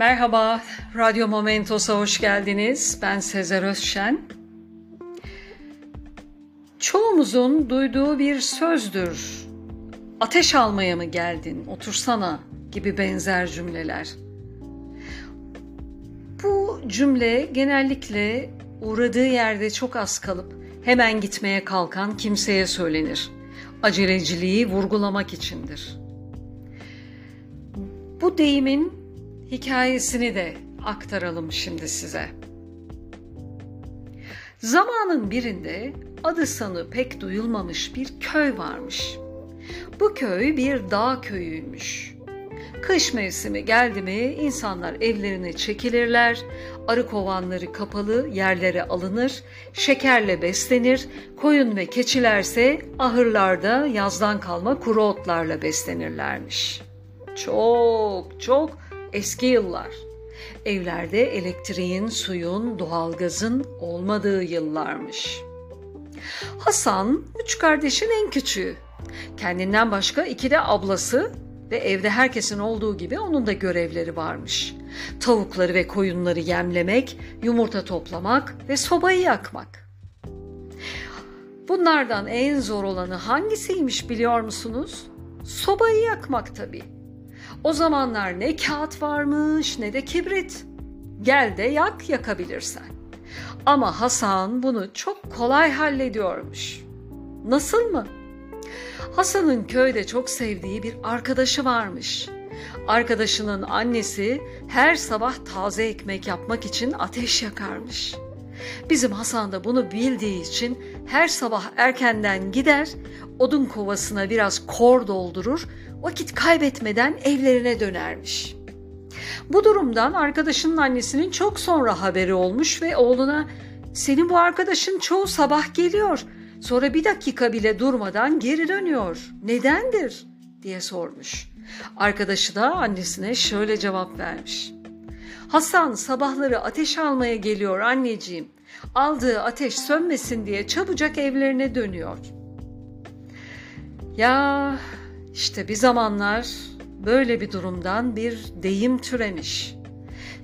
Merhaba, Radyo Momentos'a hoş geldiniz. Ben Sezer Özşen. Çoğumuzun duyduğu bir sözdür. Ateş almaya mı geldin, otursana gibi benzer cümleler. Bu cümle genellikle uğradığı yerde çok az kalıp hemen gitmeye kalkan kimseye söylenir. Aceleciliği vurgulamak içindir. Bu deyimin hikayesini de aktaralım şimdi size. Zamanın birinde adı sanı pek duyulmamış bir köy varmış. Bu köy bir dağ köyüymüş. Kış mevsimi geldi mi insanlar evlerine çekilirler, arı kovanları kapalı yerlere alınır, şekerle beslenir, koyun ve keçilerse ahırlarda yazdan kalma kuru otlarla beslenirlermiş. Çok çok eski yıllar. Evlerde elektriğin, suyun, doğalgazın olmadığı yıllarmış. Hasan üç kardeşin en küçüğü. Kendinden başka iki de ablası ve evde herkesin olduğu gibi onun da görevleri varmış. Tavukları ve koyunları yemlemek, yumurta toplamak ve sobayı yakmak. Bunlardan en zor olanı hangisiymiş biliyor musunuz? Sobayı yakmak tabii. O zamanlar ne kağıt varmış ne de kibrit. Gel de yak yakabilirsen. Ama Hasan bunu çok kolay hallediyormuş. Nasıl mı? Hasan'ın köyde çok sevdiği bir arkadaşı varmış. Arkadaşının annesi her sabah taze ekmek yapmak için ateş yakarmış. Bizim Hasan da bunu bildiği için her sabah erkenden gider, odun kovasına biraz kor doldurur, vakit kaybetmeden evlerine dönermiş. Bu durumdan arkadaşının annesinin çok sonra haberi olmuş ve oğluna senin bu arkadaşın çoğu sabah geliyor. Sonra bir dakika bile durmadan geri dönüyor. Nedendir? diye sormuş. Arkadaşı da annesine şöyle cevap vermiş. Hasan sabahları ateş almaya geliyor anneciğim. Aldığı ateş sönmesin diye çabucak evlerine dönüyor. Ya işte bir zamanlar böyle bir durumdan bir deyim türemiş.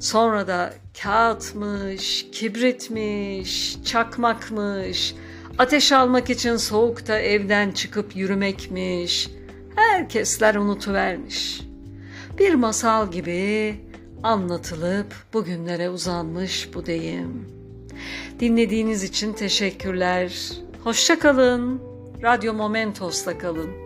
Sonra da kağıtmış, kibritmiş, çakmakmış, ateş almak için soğukta evden çıkıp yürümekmiş. Herkesler unutuvermiş. Bir masal gibi anlatılıp bugünlere uzanmış bu deyim. Dinlediğiniz için teşekkürler. Hoşça kalın. Radyo Momentos'ta kalın.